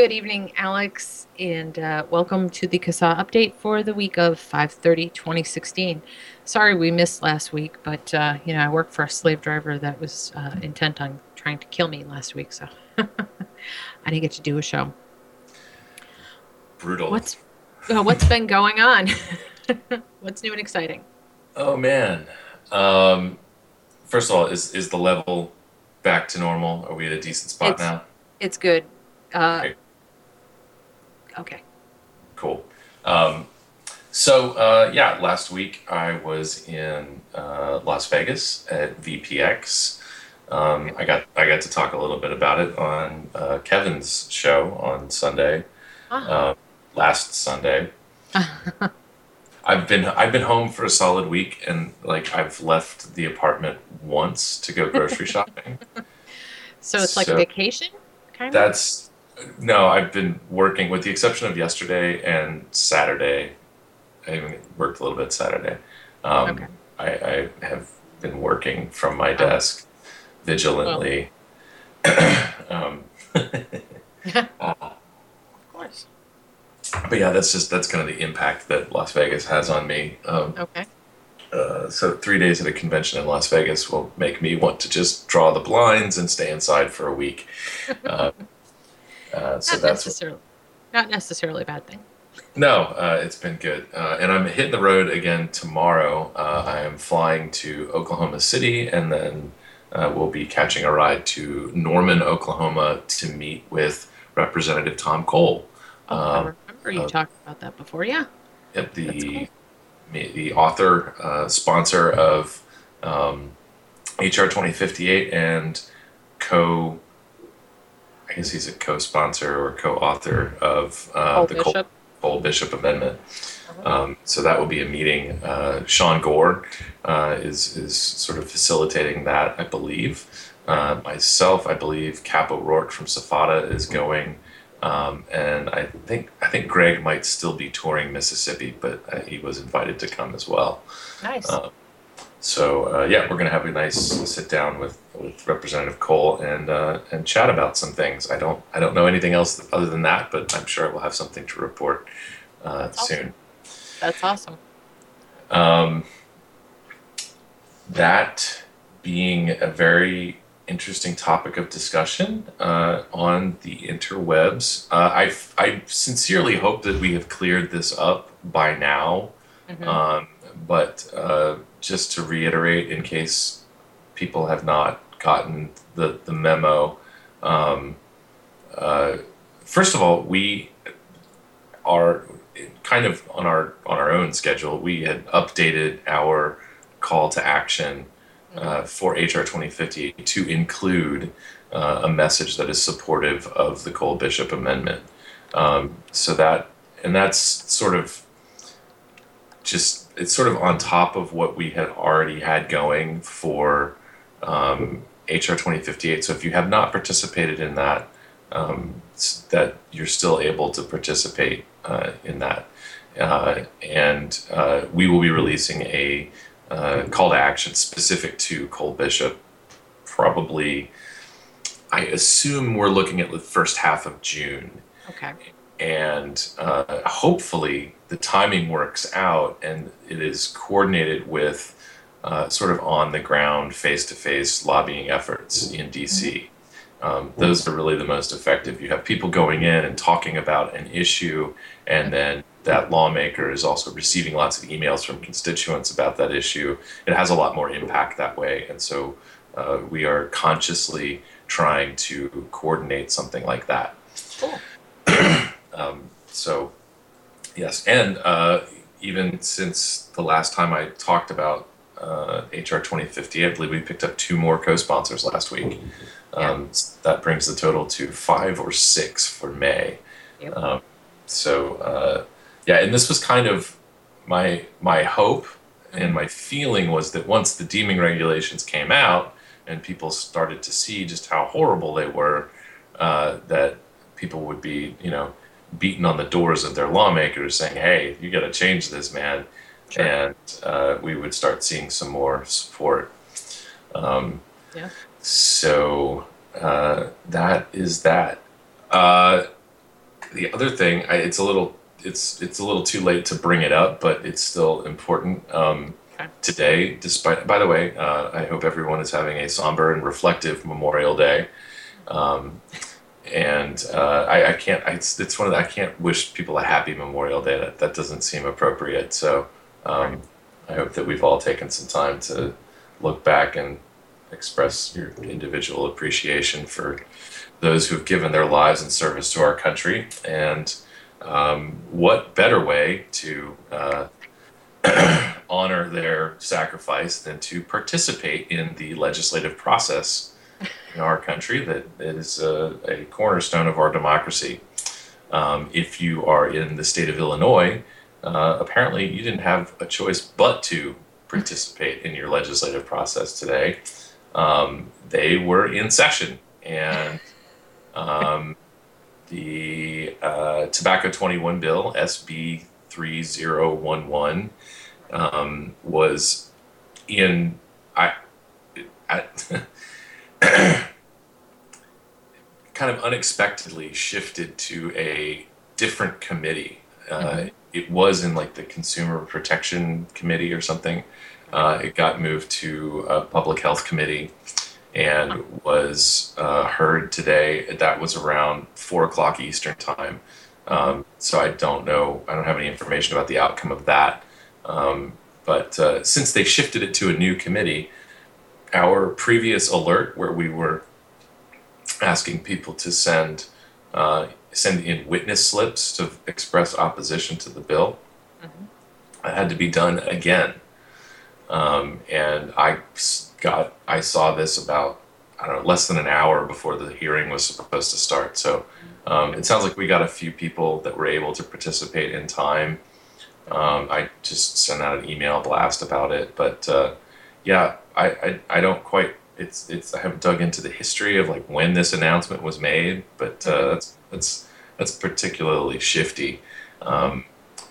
Good evening, Alex, and uh, welcome to the CASA update for the week of 5:30, 2016. Sorry we missed last week, but uh, you know I worked for a slave driver that was uh, intent on trying to kill me last week, so I didn't get to do a show. Brutal. What's what's been going on? what's new and exciting? Oh man. Um, first of all, is is the level back to normal? Are we at a decent spot It's- now? It's good. Uh, Okay. Cool. Um, so uh, yeah, last week I was in uh, Las Vegas at VPX. Um, I got I got to talk a little bit about it on uh, Kevin's show on Sunday, Ah. uh, last Sunday. I've been I've been home for a solid week, and like I've left the apartment once to go grocery shopping. so it's like a vacation, kind of. That's no, I've been working with the exception of yesterday and Saturday. I even worked a little bit Saturday. Um, Okay. I, I have been working from my desk vigilantly. um, uh, of course. but yeah, that's just that's kind of the impact that Las Vegas has on me. Um, Okay. uh, so three days at a convention in Las Vegas will make me want to just draw the blinds and stay inside for a week. Uh, uh, so not that's necessarily, not necessarily a bad thing. No, uh, it's been good. Uh, and I'm hitting the road again tomorrow. Uh, I am flying to Oklahoma City and then uh, we'll be catching a ride to Norman, Oklahoma to meet with Representative Tom Cole. Oh, I Um, remember you uh, talked about that before. Yeah. Yep, the cool. the author uh, sponsor of um, HR 2058 and co I guess he's a co-sponsor or co-author of uh, Paul the Bishop. Cole, Cole Bishop Amendment. Uh-huh. Um, so that will be a meeting. Uh, Sean Gore uh, is is sort of facilitating that, I believe. Uh, myself, I believe Cap O'Rourke from SFATA is going, um, and I think I think Greg might still be touring Mississippi, but uh, he was invited to come as well. Nice. Uh, so uh, yeah, we're gonna have a nice sit down with, with Representative Cole and uh, and chat about some things. I don't I don't know anything else other than that, but I'm sure we'll have something to report uh, That's awesome. soon. That's awesome. Um, that being a very interesting topic of discussion uh, on the interwebs, uh, I I sincerely hope that we have cleared this up by now. Mhm. Um, but uh, just to reiterate, in case people have not gotten the, the memo, um, uh, first of all, we are kind of on our on our own schedule. We had updated our call to action uh, for HR 2050 to include uh, a message that is supportive of the Cole Bishop Amendment. Um, so that and that's sort of just it's sort of on top of what we had already had going for um, HR 2058. So if you have not participated in that, um, that you're still able to participate uh, in that. Uh, and uh, we will be releasing a uh, call to action specific to Cole Bishop. Probably, I assume we're looking at the first half of June Okay. and uh, hopefully the timing works out and it is coordinated with uh, sort of on the ground, face to face lobbying efforts in DC. Um, those are really the most effective. You have people going in and talking about an issue, and then that lawmaker is also receiving lots of emails from constituents about that issue. It has a lot more impact that way, and so uh, we are consciously trying to coordinate something like that. Cool. Um, so, yes, and uh, even since the last time I talked about uh, HR 2050, I believe we picked up two more co-sponsors last week. Um, s- That brings the total to five or six for May. Yep. Um, so, uh, yeah, and this was kind of my my hope and my feeling was that once the deeming regulations came out and people started to see just how horrible they were, uh, that people would be, you know, beating on the doors of their lawmakers saying, "Hey, you got to change this, man," Sure. and uh, we would start seeing some more support. Um, Yeah. So uh, that is that. Uh, the other thing, I, it's a little it's it's a little too late to bring it up, but it's still important. Um, Okay. Today, despite by the way, uh, I hope everyone is having a somber and reflective Memorial Day. Um, and uh, I, I can't. I, it's, it's one of the, I can't wish people a happy Memorial Day. That that doesn't seem appropriate. So um, I hope that we've all taken some time to look back and express your individual appreciation for those who've given their lives in service to our country. And um, what better way to uh, honor their sacrifice than to participate in the legislative process in our country that is a, a cornerstone of our democracy. Um, if you are in the state of Illinois, uh, apparently you didn't have a choice but to participate in your legislative process today. Um, they were in session, and um, the uh, Tobacco 21 bill, SB 3011, um, was in. I, I kind of unexpectedly shifted to a different committee. Uh, It was in like the Consumer Protection Committee or something. Uh, it got moved to a Public Health Committee and was uh, heard today. That was around four o'clock Eastern time. Um, so I don't know. I don't have any information about the outcome of that. Um, but uh, since they shifted it to a new committee, our previous alert where we were asking people to send uh, send in witness slips to express opposition to the bill. It had to be done again. Um, and i got i saw this about i don't know less than an hour before the hearing was supposed to start. So um, it sounds like we got a few people that were able to participate in time. Um, i just sent out an email blast about it but uh, yeah I, I i don't quite it's it's i haven't dug into the history of like when this announcement was made but uh, that's that's that's particularly shifty um,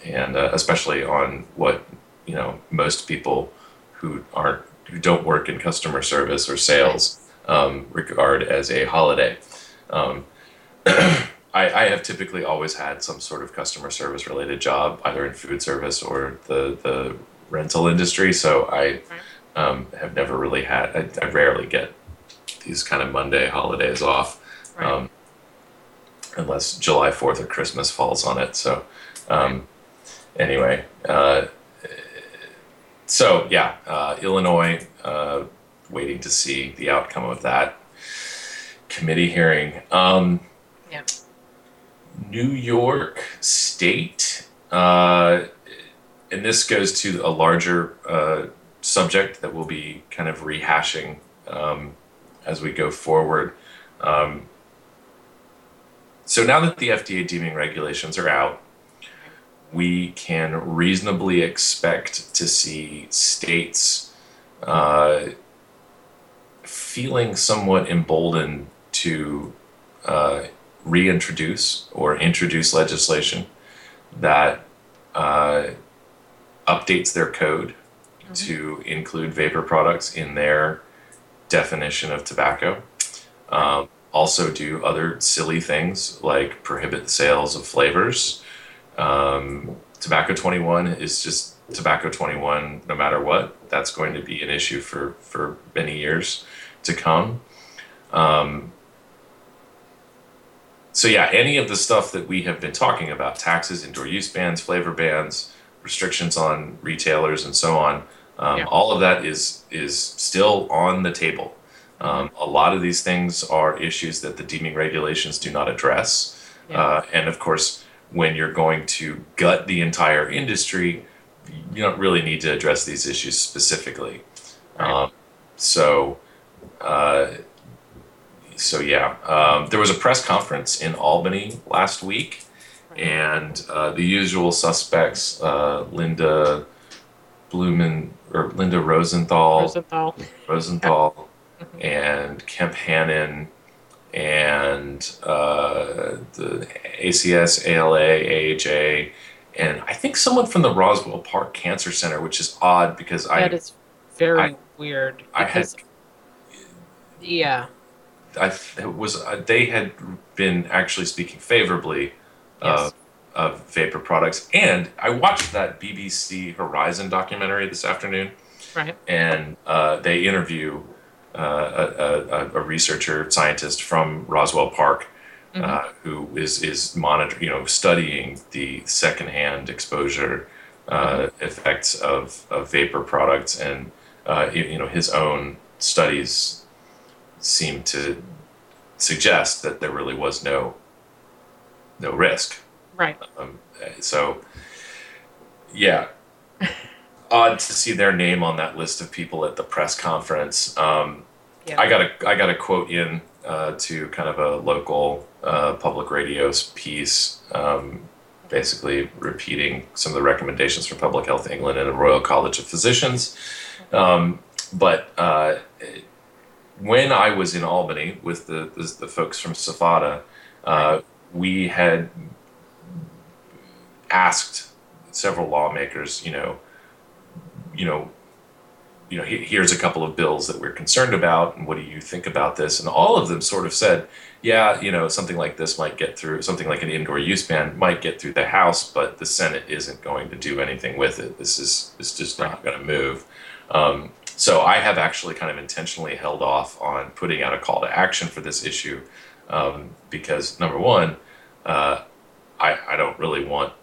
and uh, especially on what you know most people who aren't who don't work in customer service or sales um, regard as a holiday um, I, I have typically always had some sort of customer service related job, either in food service or the, the rental industry. So I um, have never really had, I, I rarely get these kind of Monday holidays off, Right. um, unless July 4th or Christmas falls on it. So um, anyway, uh, so yeah, uh, Illinois, uh, waiting to see the outcome of that committee hearing. Um, Yeah. New York State, uh, and this goes to a larger uh, subject that we'll be kind of rehashing um, as we go forward. Um, so now that the FDA deeming regulations are out, we can reasonably expect to see states uh, feeling somewhat emboldened to uh, reintroduce or introduce legislation that uh, updates their code to include vapor products in their definition of tobacco. Um, also, do other silly things like prohibit the sales of flavors. Um, tobacco 21 is just tobacco 21 no matter what. That's going to be an issue for, for many years to come. Um, so yeah, any of the stuff that we have been talking about, taxes, indoor use bans, flavor bans, restrictions on retailers and so on, um, Yeah. all of that is is still on the table. Um, a lot of these things are issues that the deeming regulations do not address. Yeah. Uh, and of course, when you're going to gut the entire industry, you don't really need to address these issues specifically. Right. Um, so, uh, so yeah, um, there was a press conference in Albany last week, and uh, the usual suspects, uh, Linda Blumen or Linda Rosenthal, Rosenthal. Rosenthal, and Kemp Hannon, and uh, the ACS, ALA, AHA, and I think someone from the Roswell Park Cancer Center, which is odd because I that is very I- weird. I had because- yeah. I it was uh, they had been actually speaking favorably of, of vapor products. And I watched that BBC Horizon documentary this afternoon, Right. and uh, they interview uh, a, a, a researcher, scientist from Roswell Park, uh, who is is monitoring, you know, studying the secondhand exposure uh, effects of, of vapor products, and uh, you, you know, his own studies seem to suggest that there really was no no risk. Right. Um, so, yeah, odd to see their name on that list of people at the press conference. Um, Yeah. I got a I got a quote in uh, to kind of a local uh, public radio's piece, um, basically repeating some of the recommendations from Public Health England and the Royal College of Physicians. Um, but uh, when I was in Albany with the the, the folks from SFATA, uh, we had asked several lawmakers, you know, you know, you know, here's a couple of bills that we're concerned about, and what do you think about this? And all of them sort of said, yeah, you know, something like this might get through, something like an indoor use ban might get through the House, but the Senate isn't going to do anything with it. This is it's just not going to move. Um, so I have actually kind of intentionally held off on putting out a call to action for this issue um, because number one, uh, I, I don't really want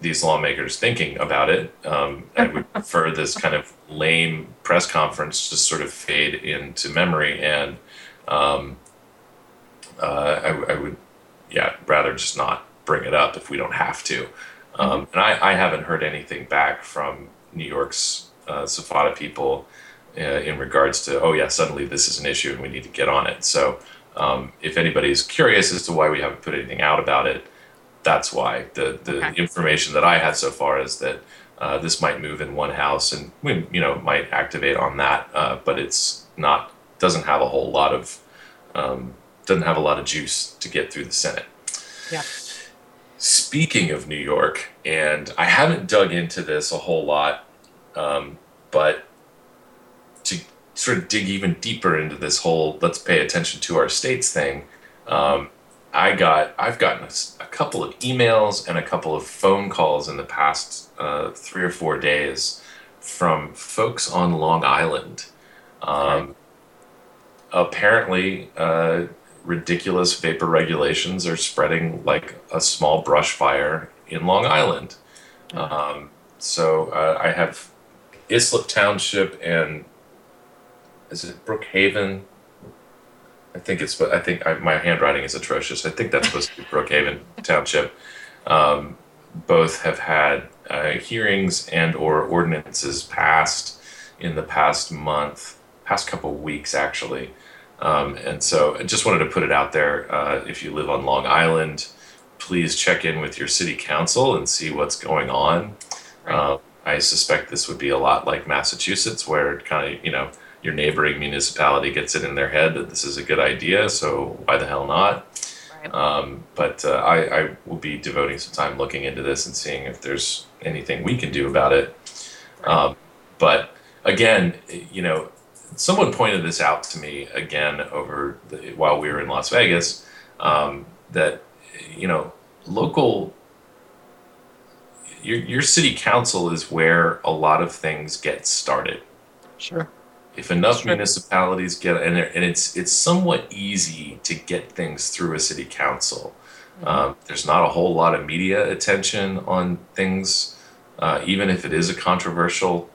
these lawmakers thinking about it. Um, I would prefer this kind of lame press conference just sort of fade into memory, and um, uh, I, I would, yeah, rather just not bring it up if we don't have to. Um, and I, I haven't heard anything back from New York's uh, SFATA people uh, in regards to, oh yeah, suddenly this is an issue and we need to get on it. So um, if anybody's curious as to why we haven't put anything out about it, that's why the the Okay. information that I had so far is that uh, this might move in one house and we you know might activate on that, uh, but it's not doesn't have a whole lot of um, doesn't have a lot of juice to get through the Senate. Yeah. Speaking of New York, and I haven't dug into this a whole lot, um, but to sort of dig even deeper into this whole let's pay attention to our states thing, um, I got I've gotten a couple of emails and a couple of phone calls in the past uh, three or four days from folks on Long Island. Um, apparently, uh, ridiculous vapor regulations are spreading like a small brush fire in Long Island. Um, so uh, I have Islip Township and is it Brookhaven? I think it's. I think I, my handwriting is atrocious. I think that's supposed to be Brookhaven Township. Um, both have had uh, hearings and or ordinances passed in the past month, past couple weeks actually. Um, and so I just wanted to put it out there. Uh, if you live on Long Island, please check in with your city council and see what's going on. Right. Uh, I suspect this would be a lot like Massachusetts, where kind of you know your neighboring municipality gets it in their head that this is a good idea, so why the hell not? Right. Um, but uh, I, I will be devoting some time looking into this and seeing if there's anything we can do about it. Um, but again, you know, someone pointed this out to me again over the, while we were in Las Vegas um, that you know local your your city council is where a lot of things get started Sure. If enough municipalities get and, and it's it's somewhat easy to get things through a city council. Um, there's not a whole lot of media attention on things. Uh, even if it is a controversial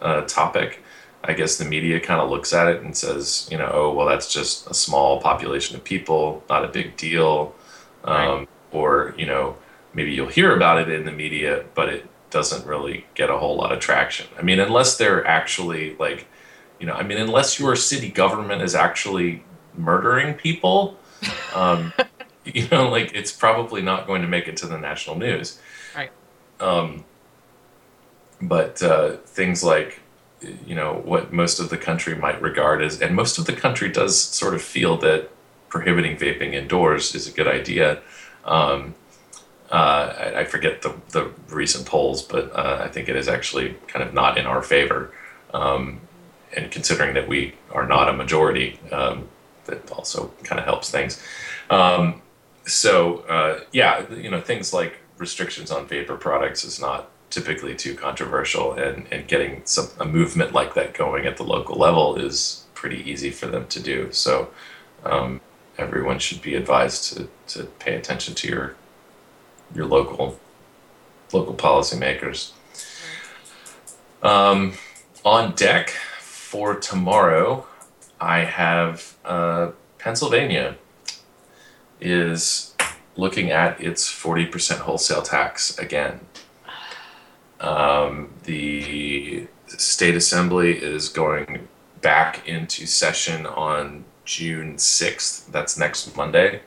uh, topic i guess the media kind of looks at it and says you know oh well that's just a small population of people not a big deal. Um, Right. or you know maybe you'll hear about it in the media but it doesn't really get a whole lot of traction. I mean unless they're actually like you know i mean unless your city government is actually murdering people um, you know like it's probably not going to make it to the national news Right. um, but uh, things like you know what most of the country might regard as and most of the country does sort of feel that prohibiting vaping indoors is a good idea um, uh, I, I forget the, the recent polls, but uh, I think it is actually kind of not in our favor. Um, and considering that we are not a majority, um, that also kind of helps things. Um, so uh, yeah, you know things like restrictions on vapor products is not typically too controversial, and and getting some a movement like that going at the local level is pretty easy for them to do. So um, everyone should be advised to to pay attention to your your local local policymakers. Um, on deck for tomorrow, I have uh, Pennsylvania is looking at its 40% wholesale tax again. Um, the state assembly is going back into session on June 6th. That's next Monday.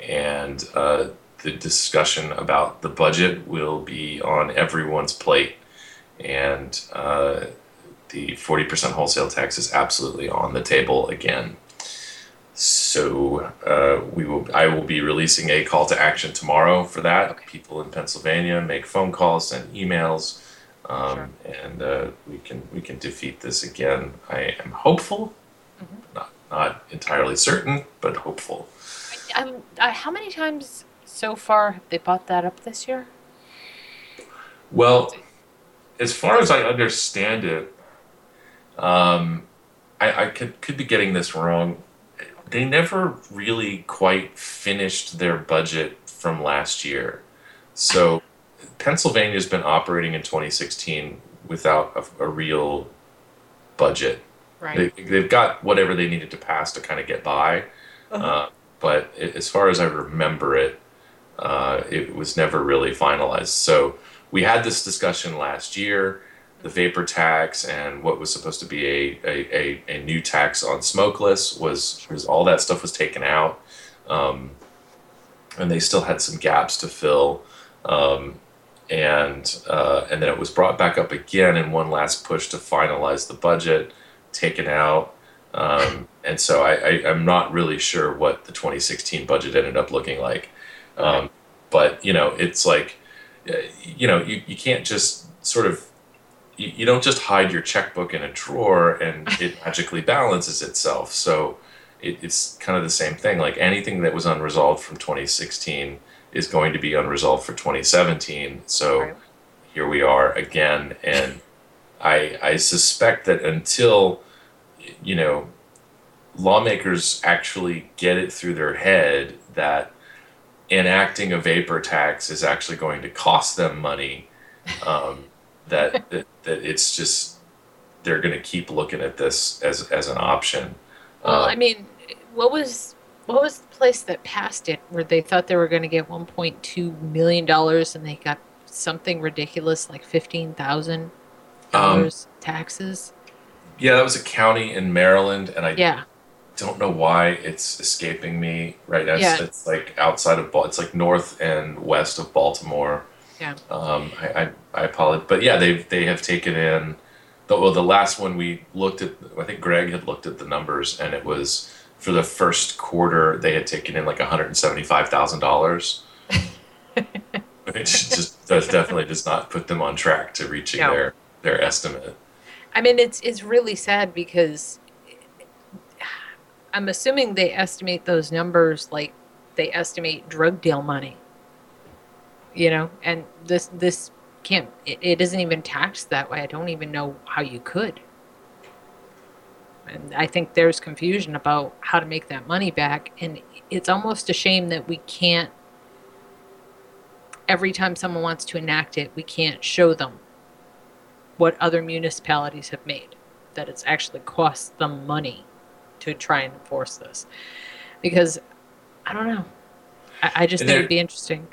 And uh, the discussion about the budget will be on everyone's plate. And uh, the 40% wholesale tax is absolutely on the table again. So uh, we will. I will be releasing a call to action tomorrow for that. Okay. People in Pennsylvania make phone calls, send emails, um, Sure. and uh, we can we can defeat this again. I am hopeful, Mhm. not not entirely certain, but hopeful. Um, uh, how many times so far have they bought that up this year? Well, as far as I understand it, um, I, I could could be getting this wrong. They never really quite finished their budget from last year, so Pennsylvania's been operating in 2016 without a, a real budget. Right. They, they've got whatever they needed to pass to kind of get by, Uh-huh. uh, but a- as far as I remember it, uh, it was never really finalized. So we had this discussion last year, the vapor tax and what was supposed to be a, a, a, a new tax on smokeless was, was all that stuff was taken out. Um, and they still had some gaps to fill. Um, and uh, and then it was brought back up again in one last push to finalize the budget, taken out. Um, and so I, I, I'm not really sure what the 2016 budget ended up looking like. Um, but you know, it's like, uh, you know, you, you can't just sort of, you, you don't just hide your checkbook in a drawer and it magically balances itself. So it, it's kind of the same thing. Like anything that was unresolved from 2016 is going to be unresolved for 2017. So Right. here we are again, and I I suspect that until you know lawmakers actually get it through their head that enacting a vapor tax is actually going to cost them money, um, that, that that it's just they're going to keep looking at this as as an option. Well, Uh, I mean, what was what was the place that passed it where they thought they were going to get 1.2 million dollars and they got something ridiculous like fifteen thousand dollars taxes? yeah, that was a county in Maryland, and I Yeah, don't know why it's escaping me right now. It's, Yeah. it's like outside of it's like north and west of Baltimore. Yeah. Um, I, I, I apologize, but yeah, they they have taken in. The, well, the last one we looked at, I think Greg had looked at the numbers, and it was for the first quarter they had taken in like one hundred and seventy five thousand dollars, which just does definitely does not put them on track to reaching No. their their estimate. I mean it's it's really sad because I'm assuming they estimate those numbers like they estimate drug deal money. You know, and this this can't it, it isn't even taxed that way. I don't even know how you could. And I think there's confusion about how to make that money back and it's almost a shame that we can't every time someone wants to enact it, we can't show them what other municipalities have made that it's actually cost them money to try and enforce this because i don't know i, I just And think there- it'd be interesting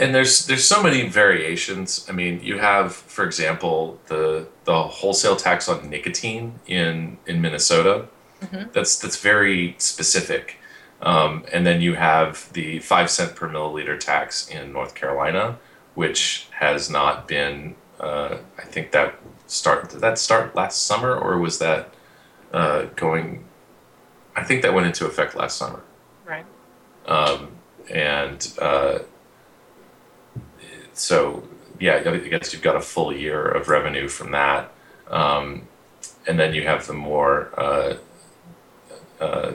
and there's there's so many variations. I mean, you have, for example, the the wholesale tax on nicotine in in Minnesota. Mhm. That's that's very specific. Um, and then you have the five cent per milliliter tax in North Carolina, which has not been. Uh, I think that start did that start last summer or was that uh, going? I think that went into effect last summer right um, and uh, so yeah, I guess you've got a full year of revenue from that, um, and then you have the more uh, uh,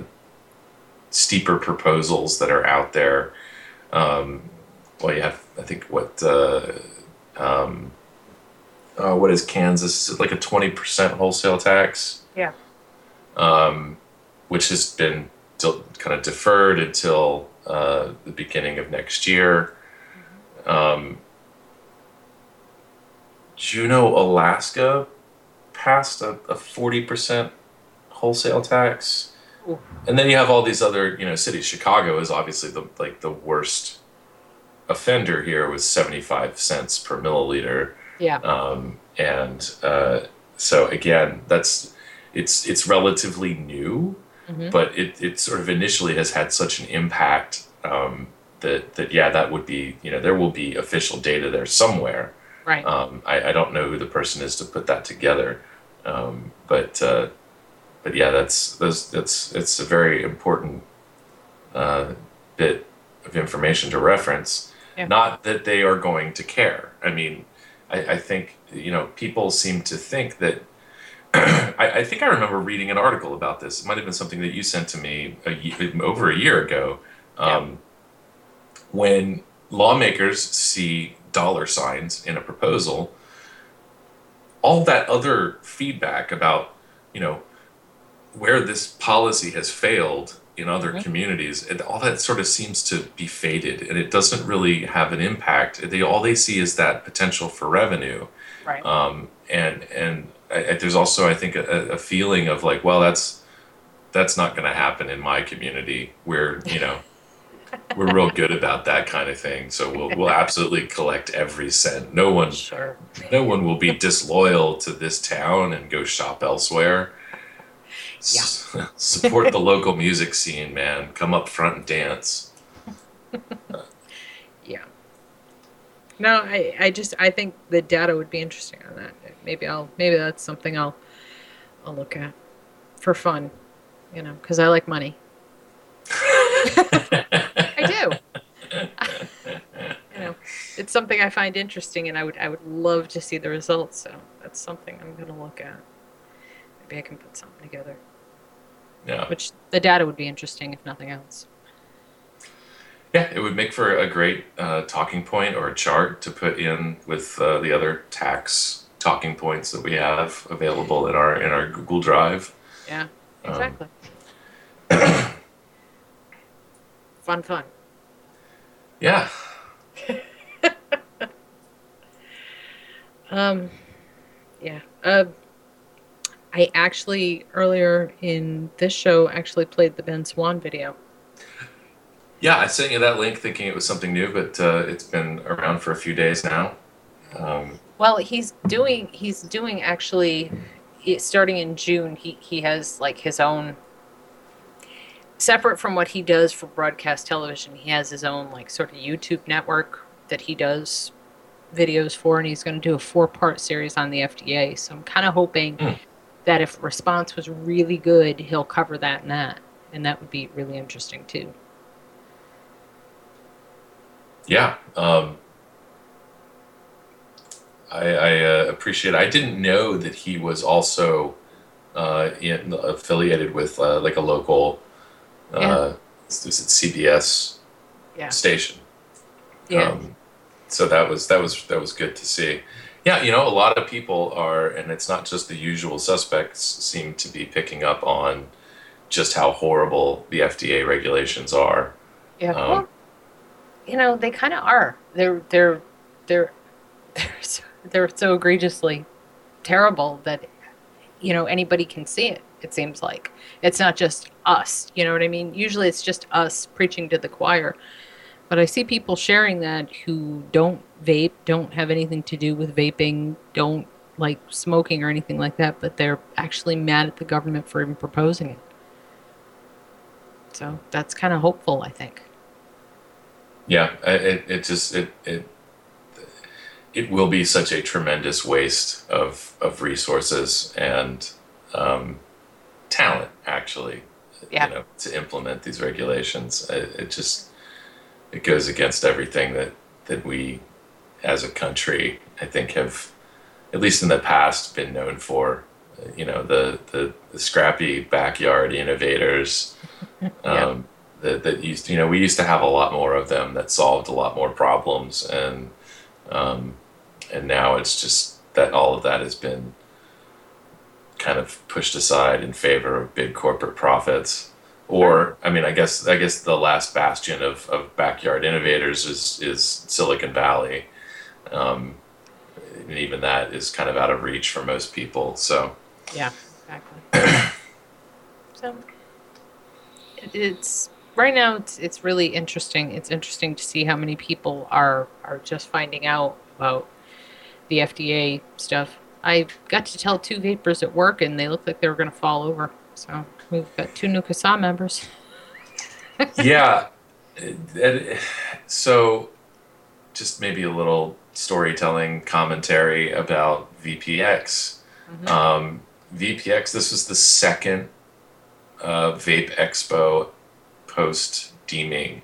steeper proposals that are out there Um, well, you have I think what uh, um, uh, what is Kansas? Is like a twenty percent wholesale tax? Yeah. Um, which has been del- kind of deferred until uh, the beginning of next year. Um, Juneau, Alaska passed a, a 40% wholesale tax. Ooh. And then you have all these other, you know, cities. Chicago is obviously the like the worst offender here with 75 cents per milliliter. Yeah. Um, and uh, so again, that's it's it's relatively new, Mhm. but it, it sort of initially has had such an impact um, that that yeah, that would be you know there will be official data there somewhere. Right. Um, I, I don't know who the person is to put that together, um, but uh, but yeah, that's that's that's it's a very important uh, bit of information to reference. Yeah. Not that they are going to care. I mean, I, I think you know people seem to think that. I, I think I remember reading an article about this. It might have been something that you sent to me a, over a year ago. Um, When lawmakers see dollar signs in a proposal, all that other feedback about you know where this policy has failed in other Mhm. communities, and all that sort of seems to be faded, and it doesn't really have an impact. They all they see is that potential for revenue, Right. um, and and I, I, there's also I think a, a feeling of like, well, that's that's not going to happen in my community. We're you know we're real good about that kind of thing, so we'll we'll absolutely collect every cent. No one Sure. no one will be disloyal to this town and go shop elsewhere. S- support the local music scene, man. Come up front and dance. Yeah. No, I, I just I think the data would be interesting on that. Maybe I'll maybe that's something I'll I'll look at for fun, you know, because I like money. I do. you know, it's something I find interesting, and I would I would love to see the results. So that's something I'm gonna look at. Maybe I can put something together. Yeah, Which the data would be interesting if nothing else. yeah. It would make for a great uh, talking point or a chart to put in with uh, the other tax talking points that we have available in our in our Google Drive. Yeah, Um, exactly. fun, fun. Yeah. Um, yeah. Uh, I actually earlier in this show actually played the Ben Swann video. Yeah, I sent you that link thinking it was something new, but uh, it's been around for a few days now. Um, Well, he's doing he's doing actually starting in June. He he has like his own separate from what he does for broadcast television. He has his own like sort of YouTube network that he does videos for, and he's going to do a four part series on the FDA. So I'm kind of hoping Mm. that if response was really good, he'll cover that and that, and that would be really interesting too. yeah. Um, I, I uh, appreciate. I didn't know that he was also uh, in, affiliated with uh, like a local, uh, Yeah. is it CBS Yeah. station. Yeah. Um, so that was that was that was good to see. Yeah, you know, a lot of people are, and it's not just the usual suspects, seem to be picking up on just how horrible the FDA regulations are. Yeah. Um, well, you know, they kind of are. They're they're they're they're so, they're so egregiously terrible that you know anybody can see it. It seems like it's not just us. You know what I mean? Usually it's just us preaching to the choir. But I see people sharing that who don't vape, don't have anything to do with vaping, don't like smoking or anything like that, but they're actually mad at the government for even proposing it. So that's kind of hopeful, I think. Yeah, it, it just it it it will be such a tremendous waste of of resources and um, talent, actually. Yeah. You know, to implement these regulations, it, it just it goes against everything that that we, as a country, I think have, at least in the past, been known for. You know, the the, the scrappy backyard innovators. Yeah. Um, that, that used you know we used to have a lot more of them that solved a lot more problems and um, and now it's just that all of that has been kind of pushed aside in favor of big corporate profits or I mean I guess I guess the last bastion of, of backyard innovators is is Silicon Valley um, and even that is kind of out of reach for most people so Yeah, exactly. so it, it's right now it's it's really interesting. It's interesting to see how many people are are just finding out about the FDA stuff. I got to tell two vapers at work, and they looked like they were going to fall over. So we've got two new CASA members. yeah. So just maybe a little storytelling commentary about VPX Mhm. um, VPX this was the second uh, vape expo post deeming.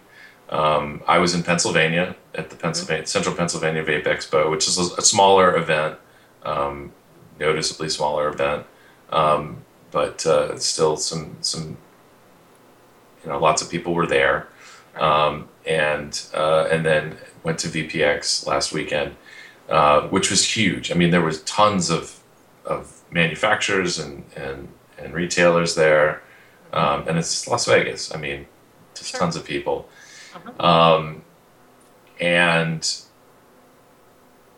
Um, I was in Pennsylvania at the Pennsylvania Central Pennsylvania Vape Expo which is a, a smaller event um, noticeably smaller event. Um, but uh, still some some you know lots of people were there um, and uh, and then went to VPX last weekend, uh, which was huge. I mean, there was tons of of manufacturers and and, and retailers there, um, and it's Las Vegas. I mean, just Sure. tons of people, Uh-huh. um, and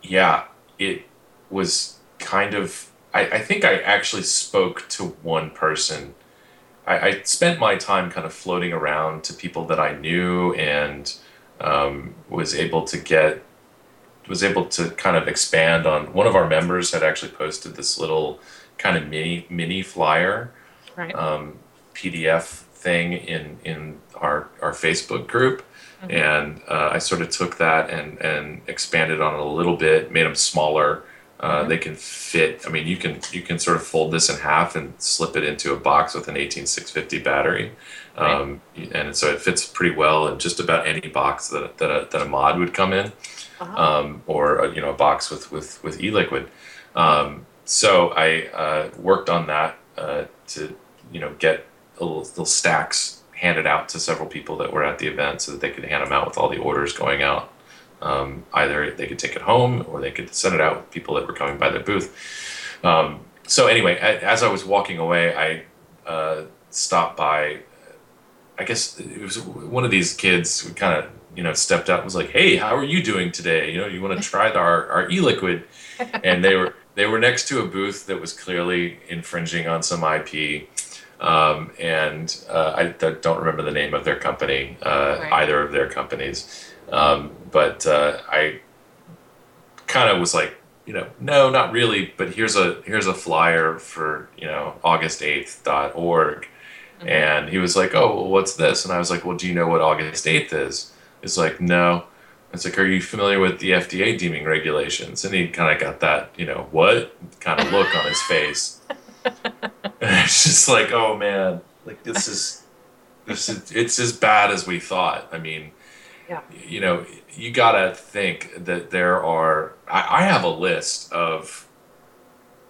yeah, it was kind of. I, I think I actually spoke to one person I, I spent my time kind of floating around to people that I knew and um, was able to get was able to kind of expand on one of our members had actually posted this little kind of mini mini flyer Right. um, PDF thing in in our our Facebook group, Mhm. and uh, I sort of took that and and expanded on it a little bit, made them smaller. Uh. They can fit. I mean, you can you can sort of fold this in half and slip it into a box with an 18650 battery, um, and so it fits pretty well in just about any box that that a, that a mod would come in Uh-huh. um, or a, you know a box with with with e-liquid. Um, so I uh, worked on that uh, to you know get little, little stacks handed out to several people that were at the event so that they could hand them out with all the orders going out. Um, either they could take it home or they could send it out with people that were coming by the booth. Um, so anyway, a- as I was walking away, I uh, stopped by. I guess it was one of these kids who kind of you know stepped out and was like, "Hey, how are you doing today? You know, you want to try the, our our e-liquid?" And they were they were next to a booth that was clearly infringing on some IP. Um, and uh, I don't remember the name of their company, uh, Right. either of their companies. Um, but uh, I kind of was like, you know, no, not really. But here's a here's a flyer for you know August8th.org. Mhm. And he was like, "Oh, well, what's this?" And I was like, "Well, do you know what August eighth is?" It's like, "No." It's like, "Are you familiar with the FDA deeming regulations?" And he kind of got that, you know, what kind of look on his face. And it's just like, "Oh man, like this is this is it's as bad as we thought." I mean, Yeah. you know, you gotta think that there are. I, I have a list of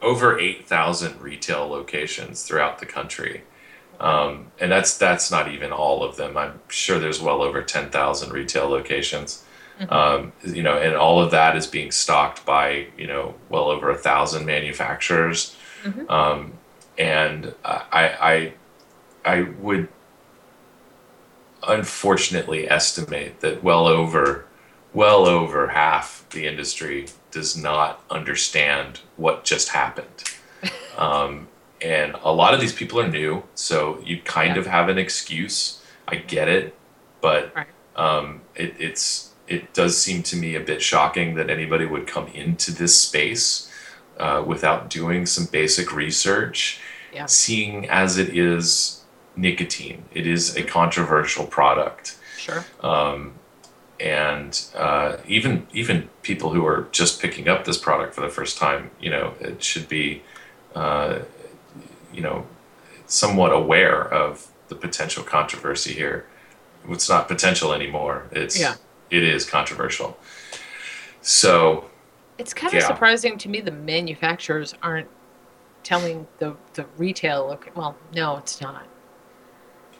over eight thousand retail locations throughout the country um, and that's that's not even all of them. I'm sure there's well over ten thousand retail locations. Mhm. Um, you know, and all of that is being stocked by you know well over a thousand manufacturers. Mhm. Um, and I, I I would unfortunately estimate that well over well over half the industry does not understand what just happened. Um, and a lot of these people are new, so you kind Yeah. of have an excuse. I get it, but Right. um, it, it's it does seem to me a bit shocking that anybody would come into this space uh, without doing some basic research. Yeah. Seeing as it is nicotine, it is a controversial product Sure. um, and uh, even even people who are just picking up this product for the first time, you know, it should be, uh, you know, somewhat aware of the potential controversy here. It's not potential anymore. It's Yeah. it is controversial. So It's kind of Yeah. surprising to me the manufacturers aren't telling the the retail. look- Well, no, it's not.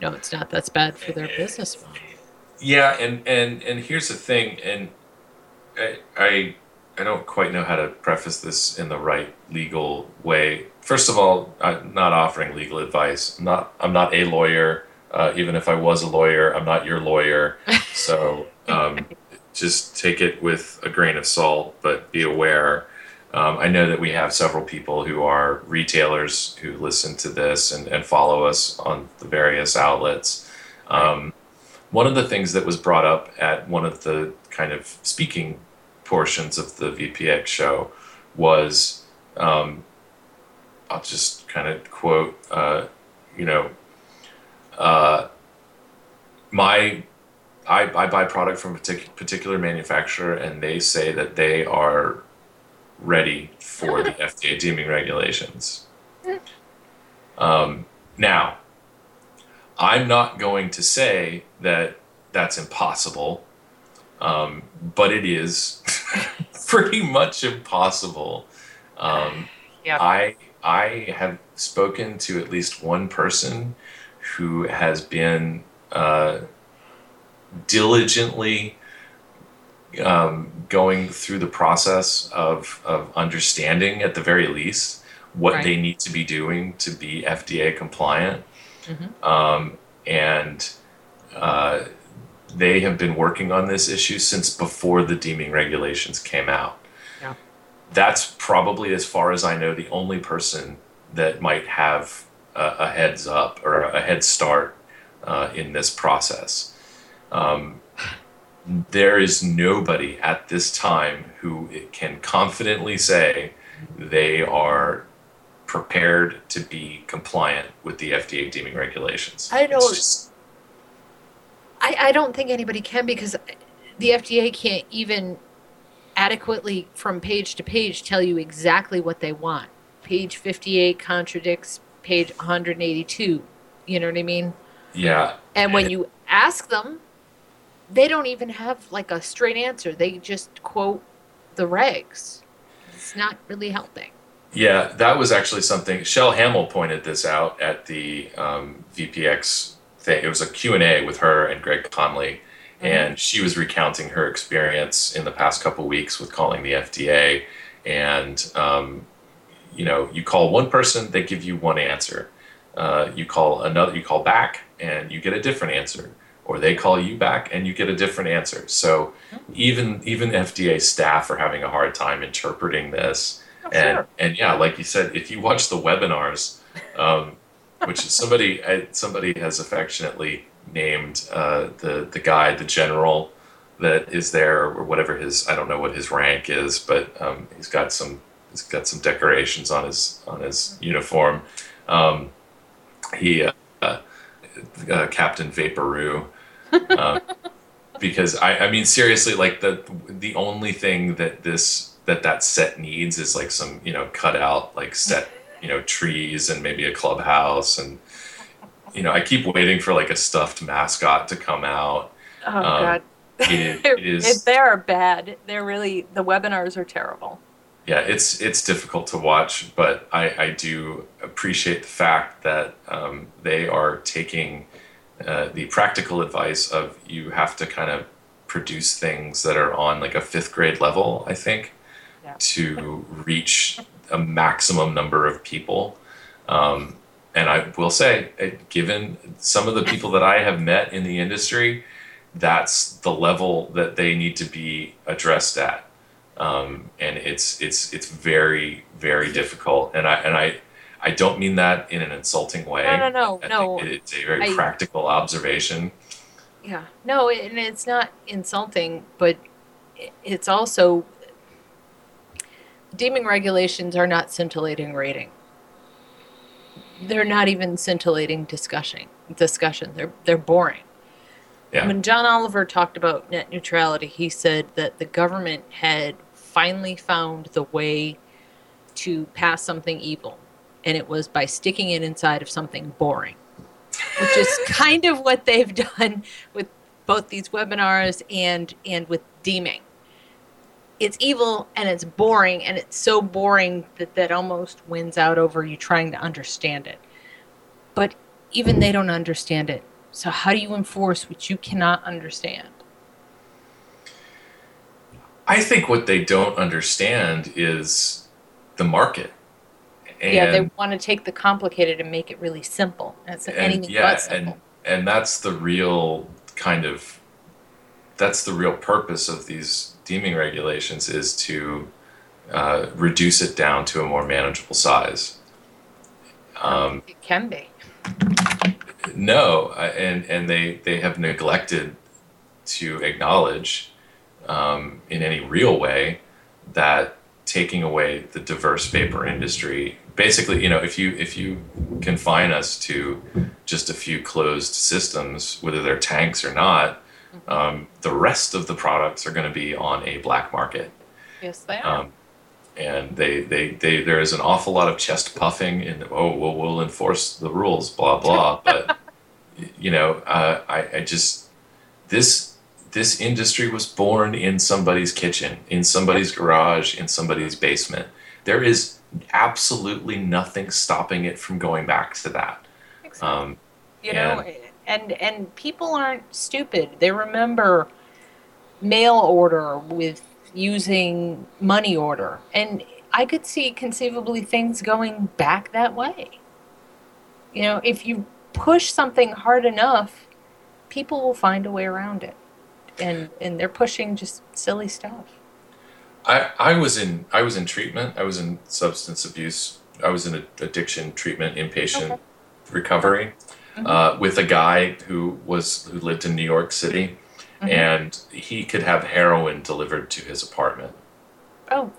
No, it's not. That's bad for their business model. Yeah, and and and here's the thing, and I I, I don't quite know how to preface this in the right legal way. First of all, I'm not offering legal advice. I'm not I'm not a lawyer. Uh, even if I was a lawyer, I'm not your lawyer. So um, just take it with a grain of salt, but be aware. Um, I know that we have several people who are retailers who listen to this and, and follow us on the various outlets. Um, one of the things that was brought up at one of the kind of speaking portions of the VPX show was um, I'll just kind of quote, uh, you know, uh, my I, I buy product from a partic- particular manufacturer and they say that they are ready for the FDA deeming regulations. Um, now, I'm not going to say that that's impossible, um, but it is pretty much impossible. Um, Yeah. I I have spoken to at least one person who has been uh, diligently um, going through the process of, of understanding, at the very least, what Right. they need to be doing to be FDA compliant. Mhm. Um, and uh, they have been working on this issue since before the deeming regulations came out. Yeah. That's probably, as far as I know, the only person that might have a, a heads up or a head start uh, in this process. Um, there is nobody at this time who can confidently say they are prepared to be compliant with the FDA deeming regulations. I know. It's just- I, I don't think anybody can because the FDA can't even adequately, from page to page, tell you exactly what they want. Page 58 contradicts page 182. You know what I mean? yeah, And when you ask them, they don't even have like a straight answer. They just quote the regs. It's not really helping. Yeah, that was actually something. Shell Hamill pointed this out at the um, VPX thing. It was a Q&A with her and Greg Conley, and she was recounting her experience in the past couple weeks with calling the FDA. And, um, you know, you call one person, they give you one answer. Uh, you call another, you call back, and you get a different answer. Or they call you back and you get a different answer. So even even FDA staff are having a hard time interpreting this and and yeah, like you said, if you watch the webinars, um, which somebody somebody has affectionately named uh, the the guy, the general that is there, or whatever his I don't know what his rank is, but um, he's got some he's got some decorations on his on his uniform. Um, he uh, uh, Captain Vaporoo. Um, because I, I mean seriously like the the only thing that this that that set needs is like some you know cut out like set you know trees and maybe a clubhouse and you know I keep waiting for like a stuffed mascot to come out. Oh Um, God, It, it is they're bad. They're really the webinars are terrible. yeah it's it's difficult to watch, but I I do appreciate the fact that um, they are taking uh, the practical advice of you have to kind of produce things that are on like a fifth grade level. I think. Yeah. to reach a maximum number of people. Um, and I will say, uh, given some of the people that I have met in the industry, that's the level that they need to be addressed at. Um, and it's it's it's very very difficult. And I and I I don't mean that in an insulting way. No, no, no, I no. it's a very I- practical observation. Yeah. No, and it's not insulting, but it's also Deeming regulations are not scintillating rating. They're not even scintillating discussion. Discussion. They're they're boring. Yeah. When John Oliver talked about net neutrality, he said that the government had finally found the way to pass something evil, and it was by sticking it inside of something boring, which is kind of what they've done with both these webinars and and with deeming. It's evil and it's boring, and it's so boring that that almost wins out over you trying to understand it. But even they don't understand it So how do you enforce what you cannot understand? I think what they don't understand is the market. And, yeah, they want to take the complicated and make it really simple. It's and anything yeah, but simple. and and that's the real kind of that's the real purpose of these deeming regulations is to uh, reduce it down to a more manageable size. Um, it can be. no, and and they they have neglected to acknowledge um, in any real way that taking away the diverse vapor industry basically you know if you if you confine us to just a few closed systems whether they're tanks or not um, the rest of the products are going to be on a black market. Yes, they are. um, and they, they, they there is an awful lot of chest puffing and oh well we'll enforce the rules blah blah. But you know uh, I, I just this this industry was born in somebody's kitchen in somebody's garage in somebody's basement. There is absolutely nothing stopping it from going back to that. Exactly. um, you know and and people aren't stupid. They remember mail order with using money order. And i could see conceivably things going back that way. You know if you push something hard enough people will find a way around it. And and they're pushing just silly stuff I, I was in I was in treatment. I was in substance abuse. I was in addiction treatment inpatient Okay. recovery Mhm. uh, with a guy who was who lived in New York City, Mhm. and he could have heroin delivered to his apartment. oh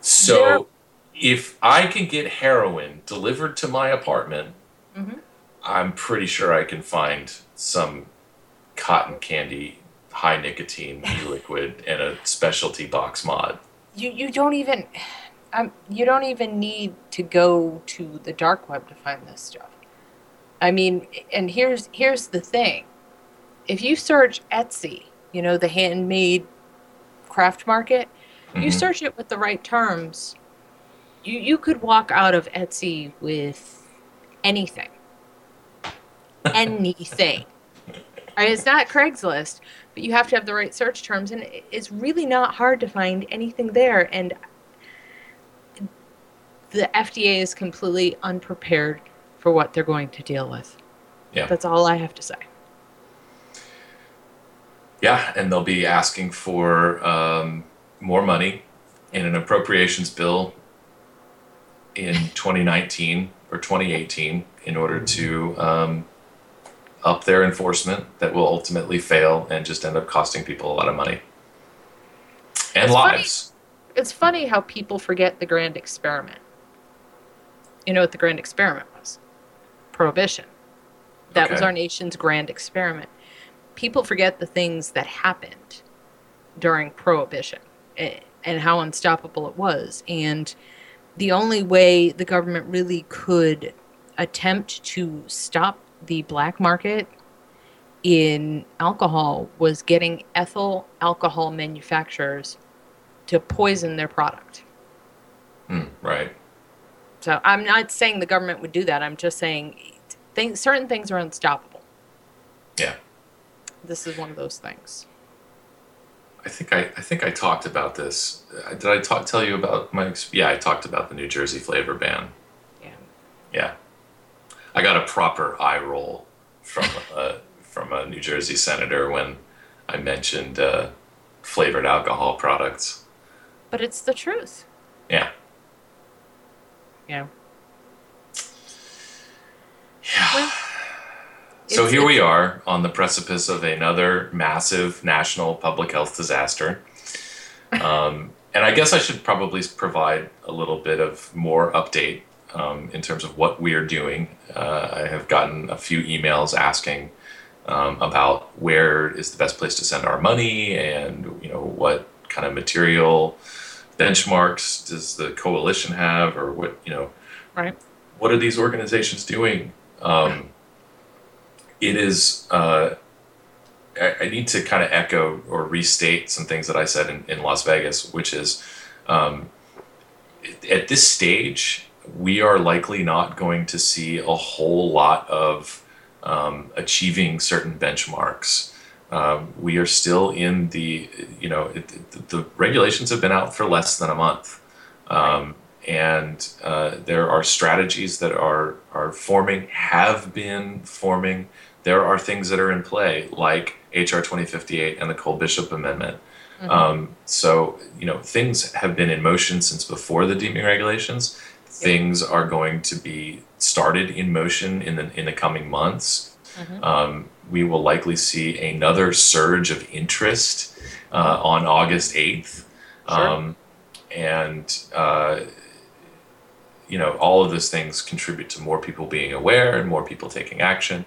So if I can get heroin delivered to my apartment, Mhm. I'm pretty sure I can find some cotton candy, high nicotine e-liquid, and a specialty box mod. you you don't even um, you don't even need to go to the dark web to find this stuff. I mean, and here's here's the thing. If you search Etsy, you know, the handmade craft market, you Mhm. search it with the right terms, you you could walk out of Etsy with anything. anything. Mean, it's not Craigslist, but you have to have the right search terms, and it's really not hard to find anything there. And the FDA is completely unprepared for what they're going to deal with. Yeah. That's all I have to say. Yeah, and they'll be asking for um, more money in an appropriations bill in 2019 or 2018 in order to um, up their enforcement that will ultimately fail and just end up costing people a lot of money and It's funny. lives. It's funny how people forget the grand experiment. You know what the grand experiment was? Prohibition. That was our nation's grand experiment. People forget the things that happened during prohibition eh, and how unstoppable it was. And the only way the government really could attempt to stop the black market in alcohol was getting ethyl alcohol manufacturers to poison their product. Hmm, right. So I'm not saying the government would do that. I'm just saying things, certain things are unstoppable. Yeah. This is one of those things. I think I, I think I talked about this. Uh, Did I talk tell you about my? Yeah, I talked about the New Jersey flavor ban. Yeah. Yeah, I got a proper eye roll from a from a New Jersey senator when I mentioned uh, flavored alcohol products. But it's the truth. Yeah, Yeah. yeah. Well, so here we are on the precipice of another massive national public health disaster. Um, and I guess I should probably provide a little bit of more update um, in terms of what we are doing. Uh, I have gotten a few emails asking um, about where is the best place to send our money, and you know what kind of material benchmarks does the coalition have, or what you know Right. what are these organizations doing? Um, it is. Uh, I, I need to kind of echo or restate some things that I said in, in Las Vegas, which is um, at this stage, we are likely not going to see a whole lot of um, achieving certain benchmarks. Um, we are still in the, you know, it, it- the regulations have been out for less than a month. Um, and uh, there are strategies that are, are forming, have been forming. There are things that are in play, like HR 2058 and the Cole Bishop Amendment. Um, so, you know, things have been in motion since before the deeming regulations. Things are going to be started in motion in the in the coming months. Um, we will likely see another surge of interest uh, on August 8th. Sure. Um, and, uh, you know, all of those things contribute to more people being aware and more people taking action.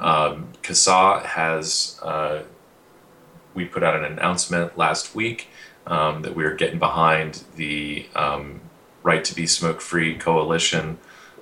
Um, CASAA has, uh, we put out an announcement last week um, that we are getting behind the um, Right to Be Smoke Free Coalition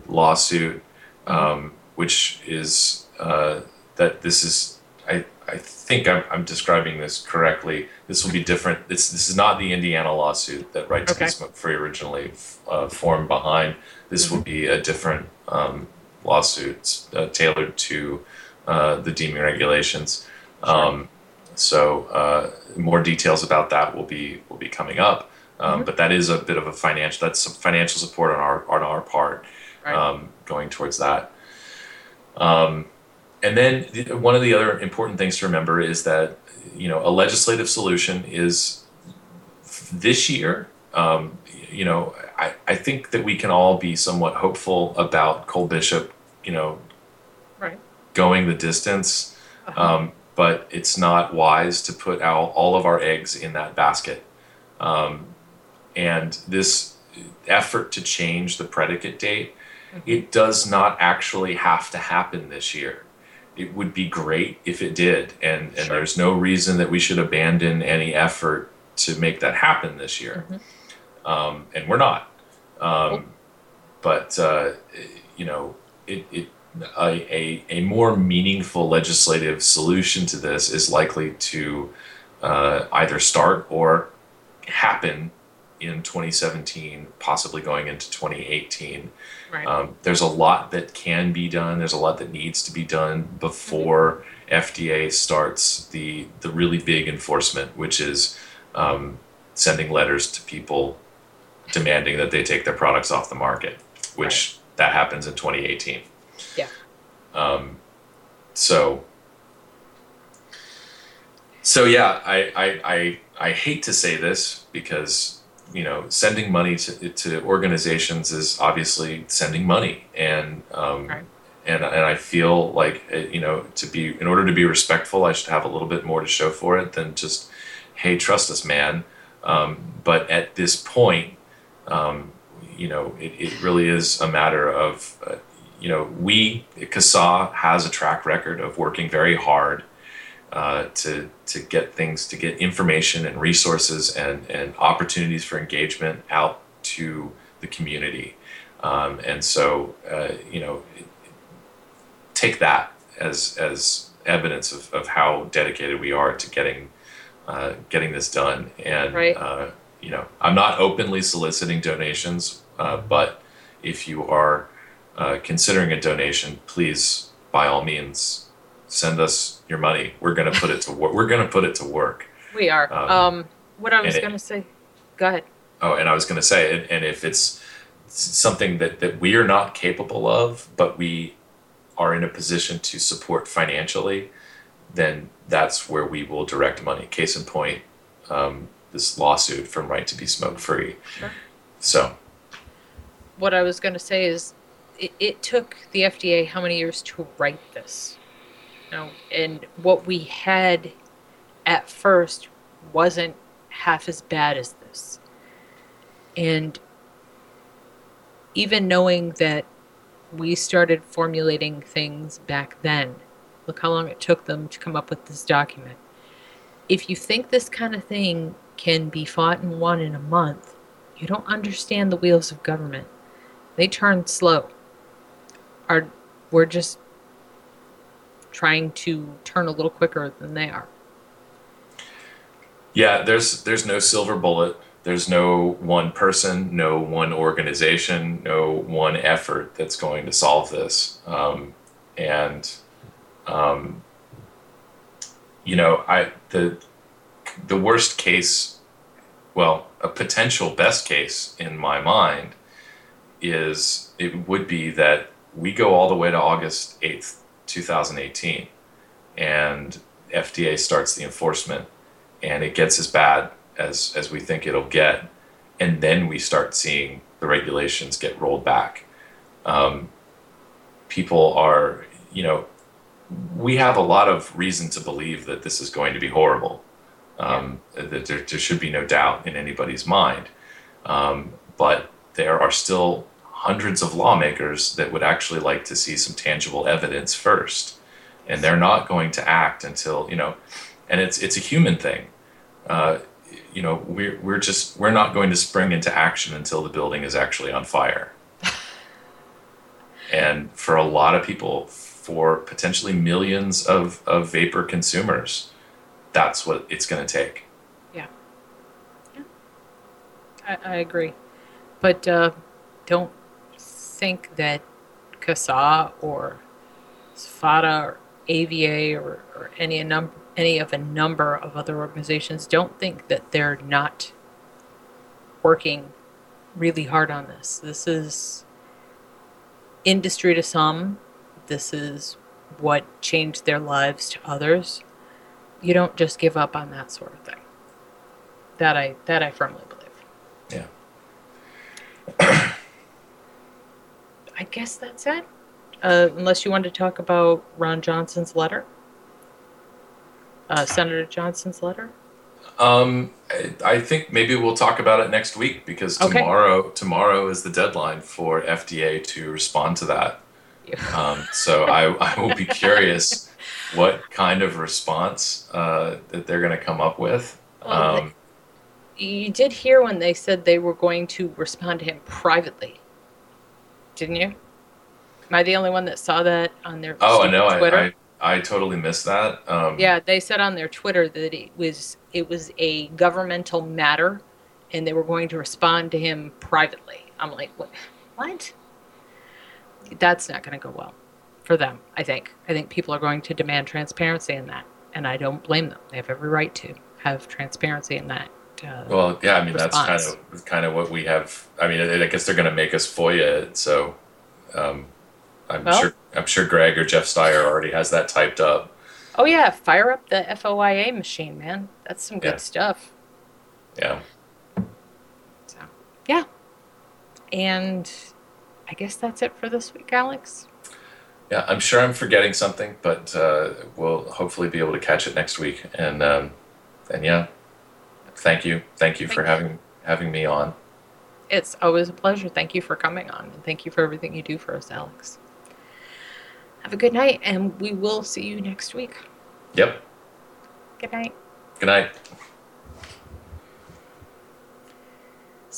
lawsuit, um, which is uh, that this is, I, I think I'm, I'm describing this correctly. This will be different. This, this is not the Indiana lawsuit that Right to Okay. Be Smoke Free originally uh, formed behind. This will be a different um, lawsuit uh, tailored to uh, the deeming regulations. Um, so uh, more details about that will be will be coming up. Um, But that is a bit of a financial that's financial support on our on our part Right. um, going towards that. Um, and then the, one of the other important things to remember is that you know a legislative solution is this year. Um, you know, I, I think that we can all be somewhat hopeful about Cole Bishop. You know, Right. going the distance. Uh-huh. Um, but it's not wise to put out all of our eggs in that basket. Um, and this effort to change the predicate date, it does not actually have to happen this year. It would be great if it did, and, and Sure. there's no reason that we should abandon any effort to make that happen this year. Um, and we're not. Um, but uh, you know, it, it a, a, a more meaningful legislative solution to this is likely to uh, either start or happen in 2017, possibly going into 2018. Right. Um, there's a lot that can be done. There's a lot that needs to be done before FDA starts the the really big enforcement, which is um, sending letters to people demanding that they take their products off the market, which that happens in 2018. Yeah. Um, so. So yeah, I, I, I, I hate to say this because you know sending money to, to organizations is obviously sending money and um, Right. and and I feel like uh, you know to be in order to be respectful I should have a little bit more to show for it than just hey trust us man um, but at this point um, you know it, it really is a matter of uh, you know we CASAA has a track record of working very hard uh, to to get things to get information and resources and and opportunities for engagement out to the community um, and so uh, you know take that as as evidence of, of how dedicated we are to getting uh, getting this done and Right. uh, you know I'm not openly soliciting donations uh, but if you are uh, considering a donation please by all means send us your money we're going to put it to work we're going to put it to work We are. Um, Um, what I was going to say. Go ahead. Oh, and I was going to say, and, and if it's something that, that we are not capable of, but we are in a position to support financially, then that's where we will direct money. Case in point, um, this lawsuit from Right to Be Smoke Free. Sure. So, What I was going to say is, it, it took the FDA how many years to write this? Know, and what we had at first wasn't half as bad as this. And even knowing that we started formulating things back then, look how long it took them to come up with this document. If you think this kind of thing can be fought and won in a month, you don't understand the wheels of government. They turn slow. Our, we're just trying to turn a little quicker than they are. yeah, there's there's no silver bullet. There's no one person, no one organization, no one effort that's going to solve this. Um, and um, you know, I the the worst case, well, a potential best case in my mind is it would be that we go all the way to August eighth, two thousand eighteen, and FDA starts the enforcement, and it gets as bad as as we think it'll get, and then we start seeing the regulations get rolled back. Um, people are, you know, we have a lot of reason to believe that this is going to be horrible. Um, That there, there should be no doubt in anybody's mind. Um, but there are still hundreds of lawmakers that would actually like to see some tangible evidence first, and they're not going to act until you know. And it's it's a human thing. Uh, you know, we're we're just we're not going to spring into action until the building is actually on fire. and for a lot of people, for potentially millions of, of vapor consumers, that's what it's going to take. Yeah. yeah. I, I agree. But uh, don't think that CASAA or SFATA or AVA or, or any, a num- any of a number of other organizations, don't think that they're not working really hard on this. This is industry to some, this is what changed their lives to others. You don't just give up on that sort of thing. That I that I firmly believe. Yeah. I guess that's it. Uh, unless you want to talk about Ron Johnson's letter, uh, Senator Johnson's letter. Um, I, I think maybe we'll talk about it next week because Okay. tomorrow tomorrow is the deadline for FDA to respond to that. Um, so I, I will be curious what kind of response uh, that they're going to come up with. Well, Um, You did hear when they said they were going to respond to him privately, didn't you? Am I the only one that saw that on their oh, know. Twitter? I, I, I totally missed that. Um, Yeah, they said on their Twitter that it was it was a governmental matter, and they were going to respond to him privately. I'm like, what? What? That's not going to go well for them. I think. I think people are going to demand transparency in that, and I don't blame them. They have every right to have transparency in that. Uh, Well, yeah, I mean that's kind of kind of what we have. I mean, I I guess they're going to make us FOIA it, so um, I'm Well- sure I'm sure Greg or Jeff Stier already has that typed up. oh yeah, fire up the FOIA machine, man. That's some good Yeah. stuff. Yeah, So yeah, and I guess that's it for this week, Alex. yeah, I'm sure I'm forgetting something, but uh, we'll hopefully be able to catch it next week. And um, and yeah, thank you, thank you for Thank having having me on. It's always a pleasure. Thank you for coming on, and thank you for everything you do for us, Alex. Have a good night, and we will see you next week. Yep. Good night. Good night.